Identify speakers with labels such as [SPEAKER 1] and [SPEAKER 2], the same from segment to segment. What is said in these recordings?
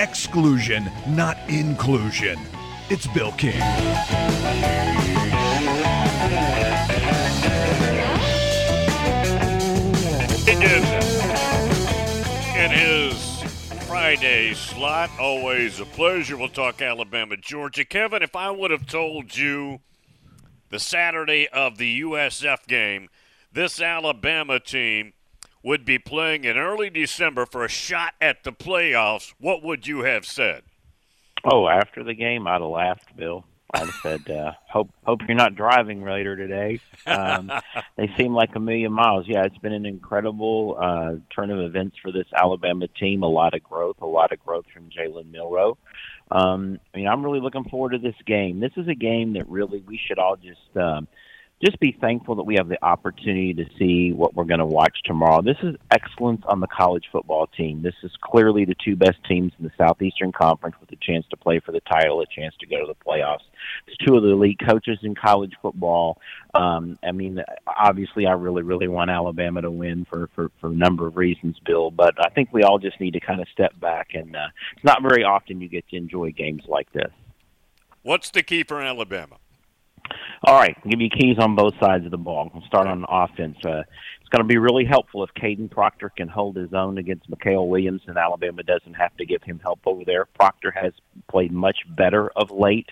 [SPEAKER 1] exclusion, not inclusion. It's Bill King.
[SPEAKER 2] in his Friday slot. Always a pleasure. We'll talk Alabama, Georgia. Kevin, if I would have told you the Saturday of the USF game, this Alabama team would be playing in early December for a shot at the playoffs, what would you have said?
[SPEAKER 3] Oh, after the game, I'd have laughed, Bill. I'd have said, uh, "Hope hope you're not driving later today." Um, they seem like a million miles. Yeah, it's been an incredible uh, turn of events for this Alabama team. A lot of growth, a lot of growth from Jalen Milroe. Um, I mean, I'm really looking forward to this game. This is a game that really we should all just. Um, just be thankful that we have the opportunity to see what we're going to watch tomorrow. This is excellence on the college football team. This is clearly the two best teams in the Southeastern Conference with a chance to play for the title, a chance to go to the playoffs. It's two of the elite coaches in college football. Um, I mean, obviously, I really, really want Alabama to win for, for, for a number of reasons, Bill, but I think we all just need to kind of step back. And uh, it's not very often you get to enjoy games like this.
[SPEAKER 2] What's the key for Alabama?
[SPEAKER 3] All right, give you keys on both sides of the ball. I'll start on offense. Uh, it's going to be really helpful if Kadyn Proctor can hold his own against Mykel Williams, and Alabama doesn't have to give him help over there. Proctor has played much better of late.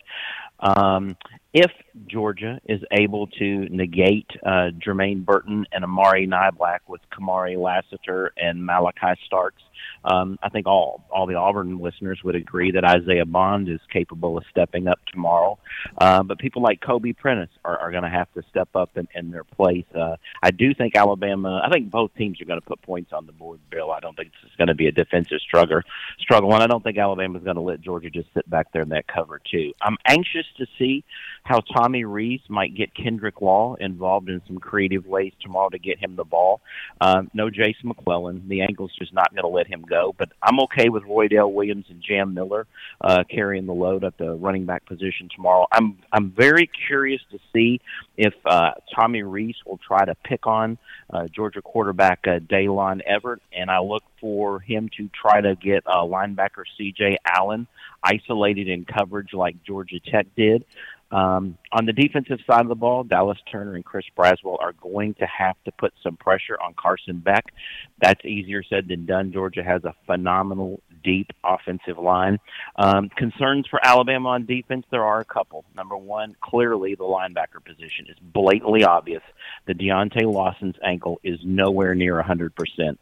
[SPEAKER 3] Um, if Georgia is able to negate uh, Jermaine Burton and Amari Niblack with Kamari Lassiter and Malaki Starks, um, I think all all the Auburn listeners would agree that Isaiah Bond is capable of stepping up tomorrow. Uh, but people like Kobe Prentice are, are going to have to step up in, in their place. Uh, I do think Alabama. I think both teams are going to put points on the board. Bill, I don't think it's going to be a defensive struggle. Struggle, and I don't think Alabama is going to let Georgia just sit back there in that cover too. I'm anxious to see how Tommy Rees might get Kendrick Law involved in some creative ways tomorrow to get him the ball. Um, no Jase McClellan. The ankle's just not going to let him go. But I'm okay with Roydell Williams and Jam Miller uh, carrying the load at the running back position tomorrow. I'm I'm very curious to see if uh, Tommy Rees will try to pick on uh, Georgia quarterback uh, Daylen Everette, and I look for him to try to get uh, linebacker C.J. Allen isolated in coverage like Georgia Tech did. Um, on the defensive side of the ball, Dallas Turner and Chris Braswell are going to have to put some pressure on Carson Beck. That's easier said than done. Georgia has a phenomenal deep offensive line. Um, concerns for Alabama on defense, there are a couple. Number one, clearly the linebacker position is blatantly obvious. The Deontae Lawson's ankle is nowhere near 100%.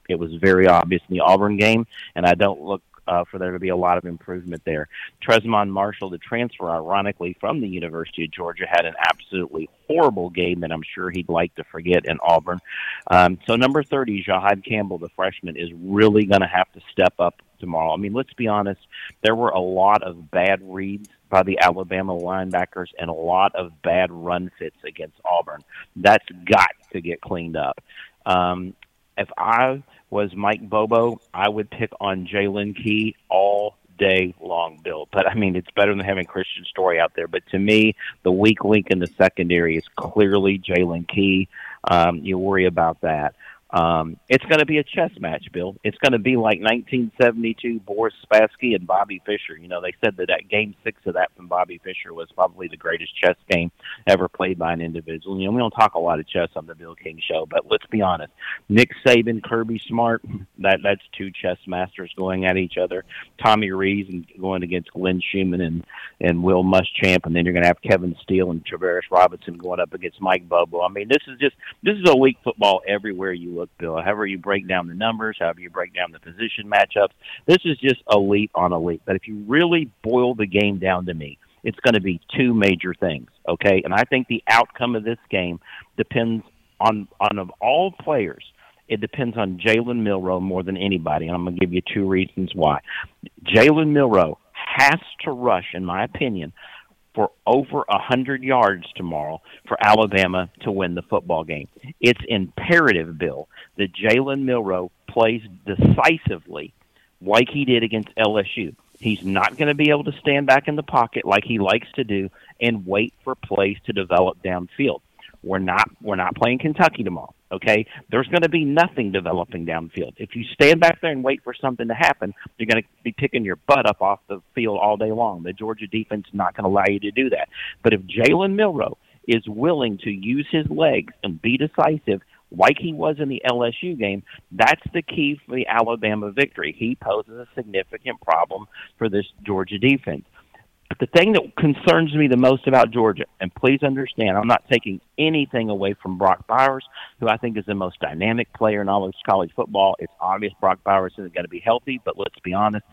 [SPEAKER 3] It was very obvious in the Auburn game, and I don't look uh, for there to be a lot of improvement there. Trezmen Marshall, the transfer, ironically, from the University of Georgia, had an absolutely horrible game that I'm sure he'd like to forget in Auburn. Um, so number 30, Jihaad Campbell, the freshman, is really going to have to step up tomorrow. I mean, let's be honest, there were a lot of bad reads by the Alabama linebackers and a lot of bad run fits against Auburn. That's got to get cleaned up. Um, if I was Mike Bobo, I would pick on Jaylen Key all day long, Bill. But I mean, it's better than having Kristian Story out there. But to me, the weak link in the secondary is clearly Jaylen Key. Um, you worry about that. Um, it's going to be a chess match, Bill. It's going to be like 1972 Boris Spassky and Bobby Fischer. You know, they said that that game six of that from Bobby Fischer was probably the greatest chess game ever played by an individual. You know, we don't talk a lot of chess on the Bill King show, but let's be honest. Nick Saban, Kirby Smart, that that's two chess masters going at each other. Tommy Rees and going against Glenn Schumann and and Will Muschamp, and then you're going to have Kevin Steele and Travaris Robinson going up against Mike Bobo. I mean, this is just this is a weak football everywhere you look, Bill. However you break down the numbers, however you break down the position matchups, this is just elite on elite. But if you really boil the game down to me, it's going to be two major things, okay? And I think the outcome of this game depends on on of all players. It depends on Jalen Milroe more than anybody, and I'm going to give you two reasons why. Jalen Milroe has to rush, in my opinion, for over a hundred yards tomorrow for Alabama to win the football game. It's imperative, Bill, that Jalen Milroe plays decisively like he did against LSU. He's not going to be able to stand back in the pocket like he likes to do and wait for plays to develop downfield. We're not we're not playing Kentucky tomorrow. Okay, there's going to be nothing developing downfield. If you stand back there and wait for something to happen, you're going to be picking your butt up off the field all day long. The Georgia defense is not going to allow you to do that. But if Jalen Milroe is willing to use his legs and be decisive, like he was in the LSU game, that's the key for the Alabama victory. He poses a significant problem for this Georgia defense. But the thing that concerns me the most about Georgia, and please understand, I'm not taking anything away from Brock Bowers, who I think is the most dynamic player in all of college football. It's obvious Brock Bowers isn't going to be healthy, but let's be honest,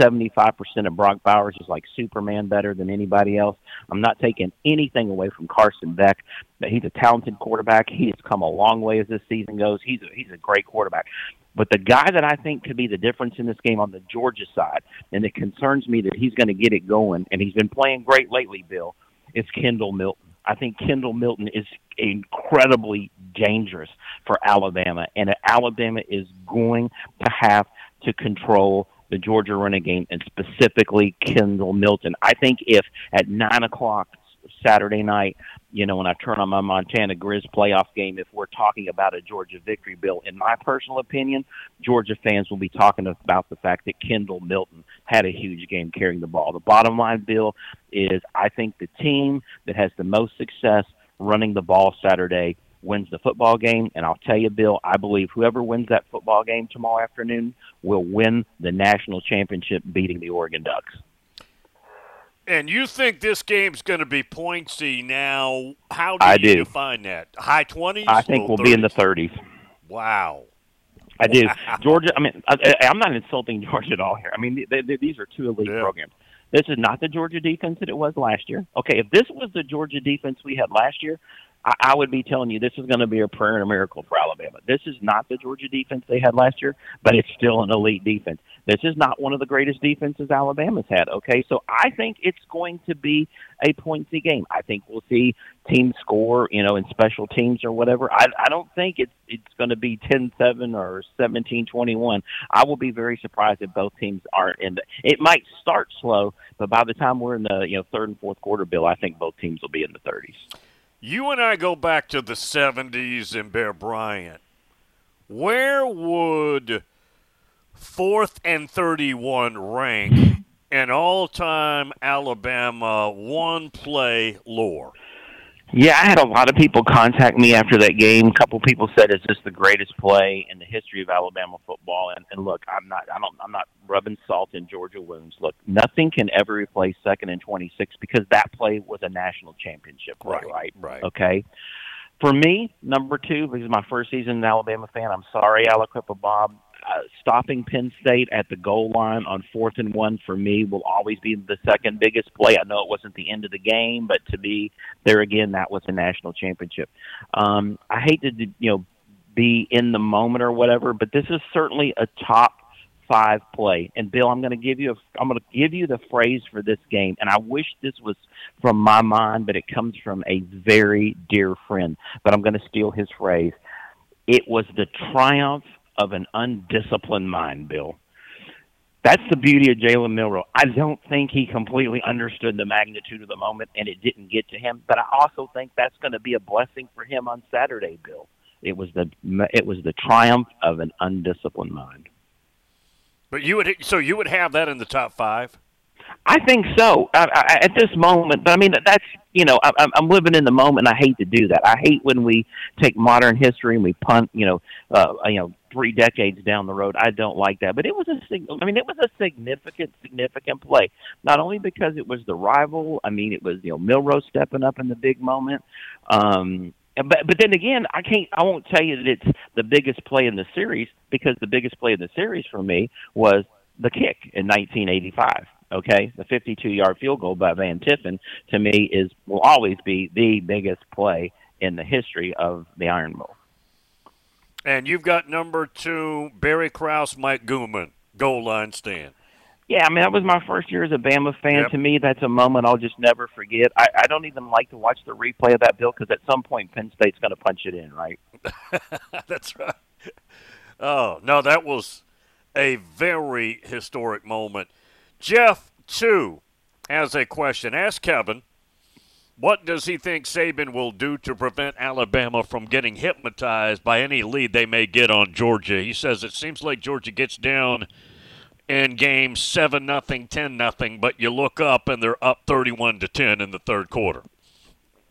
[SPEAKER 3] 75% of Brock Bowers is like Superman better than anybody else. I'm not taking anything away from Carson Beck. He's a talented quarterback. He has come a long way as this season goes. He's a, he's a great quarterback. But the guy that I think could be the difference in this game on the Georgia side, and it concerns me that he's going to get it going, and he's been playing great lately, Bill, is Kendall Milton. I think Kendall Milton is incredibly dangerous for Alabama, and Alabama is going to have to control the Georgia running game and specifically Kendall Milton. I think if at nine o'clock Saturday night, you know, when I turn on my Montana Grizz playoff game, if we're talking about a Georgia victory Bill, in my personal opinion, Georgia fans will be talking about the fact that Kendall Milton had a huge game carrying the ball. The bottom line, Bill, is I think the team that has the most success running the ball Saturday wins the football game. And I'll tell you, Bill, I believe whoever wins that football game tomorrow afternoon will win the national championship beating the Oregon Ducks.
[SPEAKER 2] And you think this game's going to be pointsy now? How do
[SPEAKER 3] I
[SPEAKER 2] you
[SPEAKER 3] do.
[SPEAKER 2] define that? High 20s?
[SPEAKER 3] I think we'll
[SPEAKER 2] 30s?
[SPEAKER 3] be in the 30s.
[SPEAKER 2] Wow.
[SPEAKER 3] I do. Georgia, I mean, I, I'm not insulting Georgia at all here. I mean, they, they, these are two elite
[SPEAKER 2] Yeah.
[SPEAKER 3] programs. This is not the Georgia defense that it was last year. Okay, if this was the Georgia defense we had last year, I, I would be telling you this is going to be a prayer and a miracle for Alabama. This is not the Georgia defense they had last year, but it's still an elite defense. This is not one of the greatest defenses Alabama's had. Okay, so I think it's going to be a pointsy game. I think we'll see teams score, you know, in special teams or whatever. I, I don't think it's it's going to be 10-7 or 17-21. I will be very surprised if both teams aren't in the. It might start slow, but by the time we're in the you know third and fourth quarter, Bill, I think both teams will be in the 30s.
[SPEAKER 2] You and I go back to the 70s and Bear Bryant. Where would fourth and 31 rank in all time Alabama one play lore?
[SPEAKER 3] Yeah, I had a lot of people contact me after that game. A couple people said, "Is this the greatest play in the history of Alabama football?" And, and look, I'm not, I don't, I'm not rubbing salt in Georgia wounds. Look, nothing can ever replace second and 26 because that play was a national championship play,
[SPEAKER 2] Right,
[SPEAKER 3] right?
[SPEAKER 2] right.
[SPEAKER 3] Okay. For me, number two, because my first season an Alabama fan, I'm sorry, Aliquippa Bob. Uh, stopping Penn State at the goal line on fourth and one for me will always be the second biggest play. I know it wasn't the end of the game, but to me, there again, that was a national championship. Um, I hate to you know be in the moment or whatever, but this is certainly a top five play. And Bill, I'm going to give you a, I'm going to give you the phrase for this game, and I wish this was from my mind, but it comes from a very dear friend. But I'm going to steal his phrase. It was the triumph of an undisciplined mind, Bill. That's the beauty of Jalen Milroe. I don't think he completely understood the magnitude of the moment, and it didn't get to him. But I also think that's going to be a blessing for him on Saturday, Bill. It was the it was the triumph of an undisciplined mind.
[SPEAKER 2] But you would so you would have that in the top five?
[SPEAKER 3] I think so I, I, at this moment. But I mean, that's you know, I, I'm- I'm living in the moment. and I hate to do that. I hate when we take modern history and we punt, you know, uh, you know, three decades down the road. I don't like that. But it was a, I mean, it was a significant, significant play. Not only because it was the rival. I mean, it was you know Milroe stepping up in the big moment. Um, but but then again, I can't. I won't tell you that it's the biggest play in the series because the biggest play in the series for me was the kick in 1985. Okay, the 52-yard field goal by Van Tiffin to me is will always be the biggest play in the history of the Iron Bowl.
[SPEAKER 2] And you've got number two, Barry Krauss, Mike Gooman, goal line stand.
[SPEAKER 3] Yeah, I mean that was my first year as a Bama fan.
[SPEAKER 2] Yep.
[SPEAKER 3] To me, that's a moment I'll just never forget. I, I don't even like to watch the replay of that, Bill, because at some point Penn State's going to punch it in, right?
[SPEAKER 2] That's right. Oh, no, that was a very historic moment. Jeff, too, has a question. Ask Kevin. What does he think Saban will do to prevent Alabama from getting hypnotized by any lead they may get on Georgia? He says it seems like Georgia gets down in games 7 nothing, 10 nothing, but you look up and they're up 31 to 10 in the third quarter.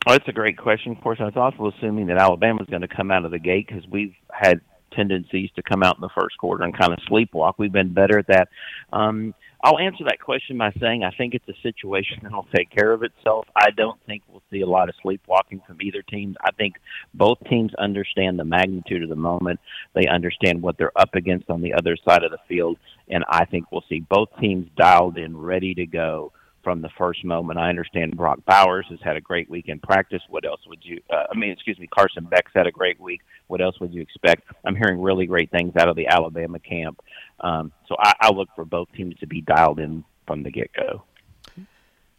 [SPEAKER 3] Oh, that's a great question. Of course, I was also assuming that Alabama's going to come out of the gate because we've had tendencies to come out in the first quarter and kind of sleepwalk. We've been better at that. Um, I'll answer that question by saying I think it's a situation that'll take care of itself. I don't think we'll see a lot of sleepwalking from either team. I think both teams understand the magnitude of the moment. They understand what they're up against on the other side of the field, and I think we'll see both teams dialed in, ready to go from the first moment. I understand Brock Bowers has had a great week in practice. What else would you? Uh, I mean, excuse me, Carson Beck's had a great week. What else would you expect? I'm hearing really great things out of the Alabama camp. Um, so I, I look for both teams to be dialed in from the get go.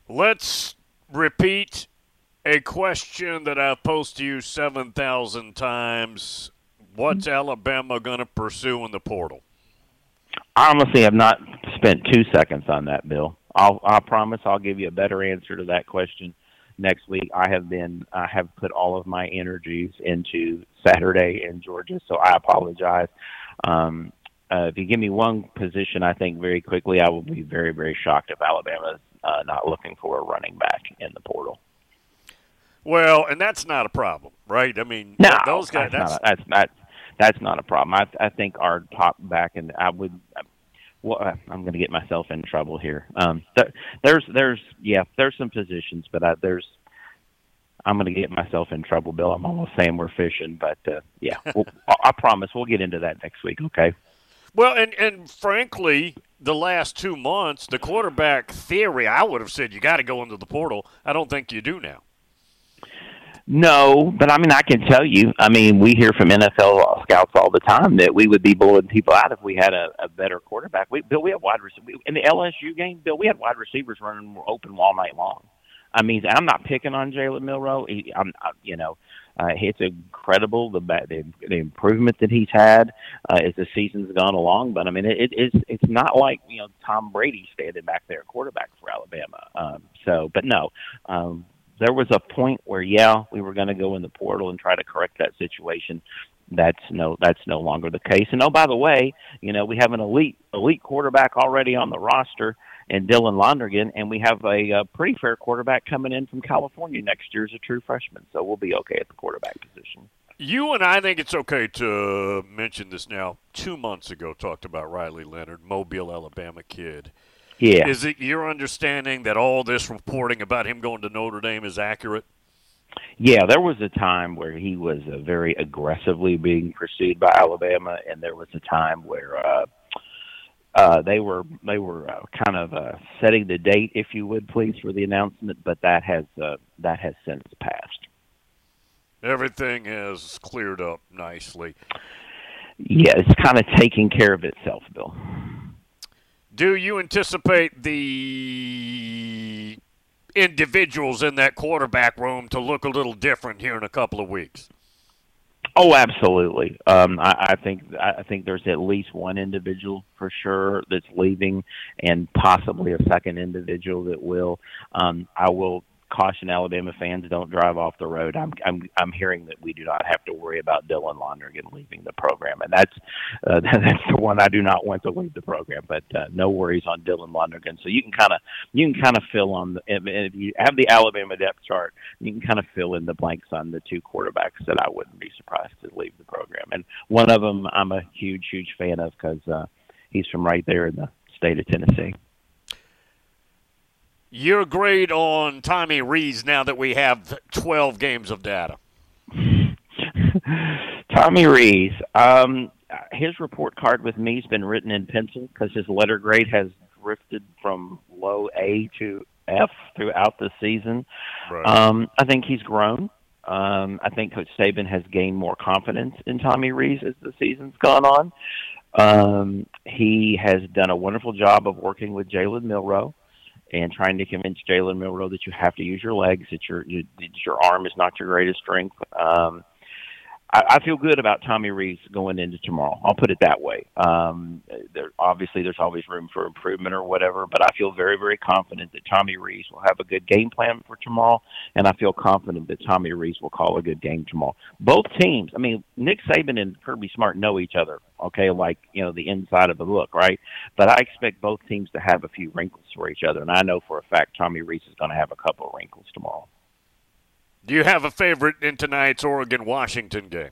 [SPEAKER 2] Let's repeat a question that I've posed to you 7,000 times. What's mm-hmm. Alabama going to pursue in the portal?
[SPEAKER 3] I honestly, I've not spent two seconds on that, Bill. I'll I promise I'll give you a better answer to that question next week. I have been I have put all of my energies into Saturday in Georgia, so I apologize. Um, uh, if you give me one position, I think very quickly I will be very very shocked if Alabama's uh, not looking for a running back in the portal.
[SPEAKER 2] Well, and that's not a problem, right? I mean,
[SPEAKER 3] no,
[SPEAKER 2] those guys.
[SPEAKER 3] That's that's, not, that's that's not a problem. I I think our top back and I would well, I'm going to get myself in trouble here. Um, th- there's, there's, yeah, there's some positions, but I, there's, I'm going to get myself in trouble, Bill. I'm almost saying we're fishing, but uh, yeah, we'll, I promise we'll get into that next week. Okay.
[SPEAKER 2] Well, and and frankly, the last two months, the quarterback theory, I would have said you got to go into the portal. I don't think you do now.
[SPEAKER 3] No, but I mean, I can tell you. I mean, we hear from NFL scouts all the time that we would be blowing people out if we had a, a better quarterback. We, Bill, we have wide receivers in the LSU game. Bill, we had wide receivers running open all night long. I mean, I'm not picking on Jalen Milroe. He, I'm, I, you know, uh, it's incredible the, the the improvement that he's had uh, as the season's gone along. But I mean, it, it, it's it's not like you know Tom Brady standing back there quarterback for Alabama. Um, so, but no, um, there was a point where yeah, we were going to go in the portal and try to correct that situation. That's no that's no longer the case. And oh, by the way, you know we have an elite elite quarterback already on the roster and Dylan Lonergan, and we have a, a pretty fair quarterback coming in from California next year as a true freshman. So we'll be okay at the quarterback position.
[SPEAKER 2] You and I think it's okay to mention this now. Two months ago, talked about Riley Leonard, Mobile, Alabama kid.
[SPEAKER 3] Yeah.
[SPEAKER 2] Is it your understanding that all this reporting about him going to Notre Dame is accurate?
[SPEAKER 3] Yeah, there was a time where he was uh, very aggressively being pursued by Alabama, and there was a time where uh, uh, they were they were uh, kind of uh, setting the date, if you would please, for the announcement. But that has uh, that has since passed.
[SPEAKER 2] Everything has cleared up nicely.
[SPEAKER 3] Yeah, it's kind of taking care of itself, Bill.
[SPEAKER 2] Do you anticipate the individuals in that quarterback room to look a little different here in a couple of weeks?
[SPEAKER 3] Oh, absolutely. Um, I, I think I think there's at least one individual for sure that's leaving, and possibly a second individual that will. Um, I will caution Alabama fans don't drive off the road. I'm I'm I'm hearing that we do not have to worry about Dylan Lonergan leaving the program, and that's uh, that's the one I do not want to leave the program. But uh, no worries on Dylan Lonergan. So you can kind of you can kind of fill on the if, if you have the Alabama depth chart, you can kind of fill in the blanks on the two quarterbacks that I wouldn't be surprised to leave the program. And one of them I'm a huge huge fan of because uh, he's from right there in the state of Tennessee.
[SPEAKER 2] Your grade on Tommy Rees now that we have 12 games of data.
[SPEAKER 3] Tommy Rees, um, his report card with me has been written in pencil because his letter grade has drifted from low A to F throughout the season. Right. Um, I think he's grown. Um, I think Coach Saban has gained more confidence in Tommy Rees as the season's gone on. Um, he has done a wonderful job of working with Jalen Milroe and trying to convince Jalen Milroe that you have to use your legs, that your you, that your arm is not your greatest strength. Um, I, I feel good about Tommy Rees going into tomorrow. I'll put it that way. Um, there, obviously, there's always room for improvement or whatever, but I feel very, very confident that Tommy Rees will have a good game plan for tomorrow, and I feel confident that Tommy Rees will call a good game tomorrow. Both teams, I mean, Nick Saban and Kirby Smart know each other, okay, like you know the inside of the book, right? But I expect both teams to have a few wrinkles for each other, and I know for a fact Tommy Rees is going to have a couple of wrinkles tomorrow.
[SPEAKER 2] Do you have a favorite in tonight's Oregon Washington game?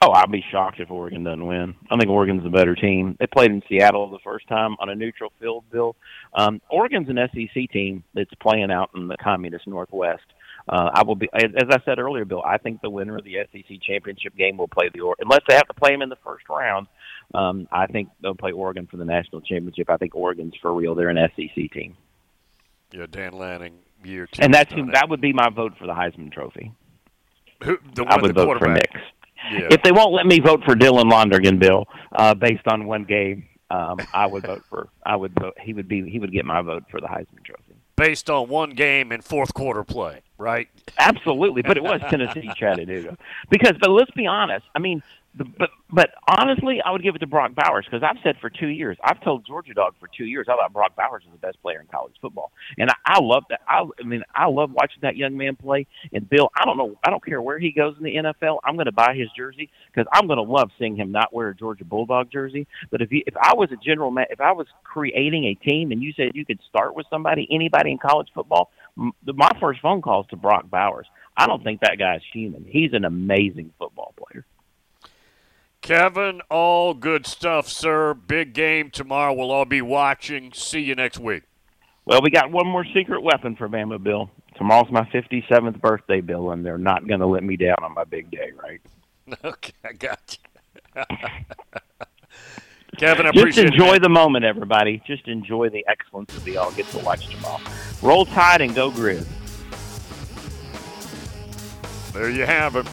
[SPEAKER 3] Oh, I'll be shocked if Oregon doesn't win. I think Oregon's a better team. They played in Seattle the first time on a neutral field, Bill. Um, Oregon's an SEC team that's playing out in the communist Northwest. Uh, I will be, as, as I said earlier, Bill. I think the winner of the SEC championship game will play the or unless they have to play them in the first round. Um, I think they'll play Oregon for the national championship. I think Oregon's for real. They're an SEC team.
[SPEAKER 2] Yeah, Dan Lanning year two.
[SPEAKER 3] And that's who, that would be my vote for the Heisman Trophy.
[SPEAKER 2] Who, the
[SPEAKER 3] I would vote for Nix.
[SPEAKER 2] Yeah.
[SPEAKER 3] If they won't let me vote for Dylan Lonergan, Bill, uh, based on one game, um, I would vote for. I would vote. He would be. He would get my vote for the Heisman Trophy.
[SPEAKER 2] Based on one game and fourth quarter play, right?
[SPEAKER 3] Absolutely, but it was Tennessee Chattanooga. Because, but let's be honest. I mean, but but honestly, I would give it to Brock Bowers because I've said for two years, I've told Georgia Dog for two years, I thought Brock Bowers was the best player in college football, and I, I love that. I, I mean, I love watching that young man play. And Bill, I don't know, I don't care where he goes in the NFL, I'm going to buy his jersey because I'm going to love seeing him not wear a Georgia Bulldog jersey. But if he, if I was a general man, if I was creating a team and you said you could start with somebody, anybody in college football, m- my first phone call is to Brock Bowers. I don't think that guy's human. He's an amazing football.
[SPEAKER 2] Kevin, all good stuff, sir. Big game tomorrow. We'll all be watching. See you next week.
[SPEAKER 3] Well, we got one more secret weapon for Bama, Bill. Tomorrow's my 57th birthday, Bill, and they're not going to let me down on my big day, right?
[SPEAKER 2] Okay, I got you. Kevin, I
[SPEAKER 3] Just enjoy
[SPEAKER 2] it.
[SPEAKER 3] the moment, everybody. Just enjoy the excellence that we all get to watch tomorrow. Roll Tide and go Grizz.
[SPEAKER 2] There you have it.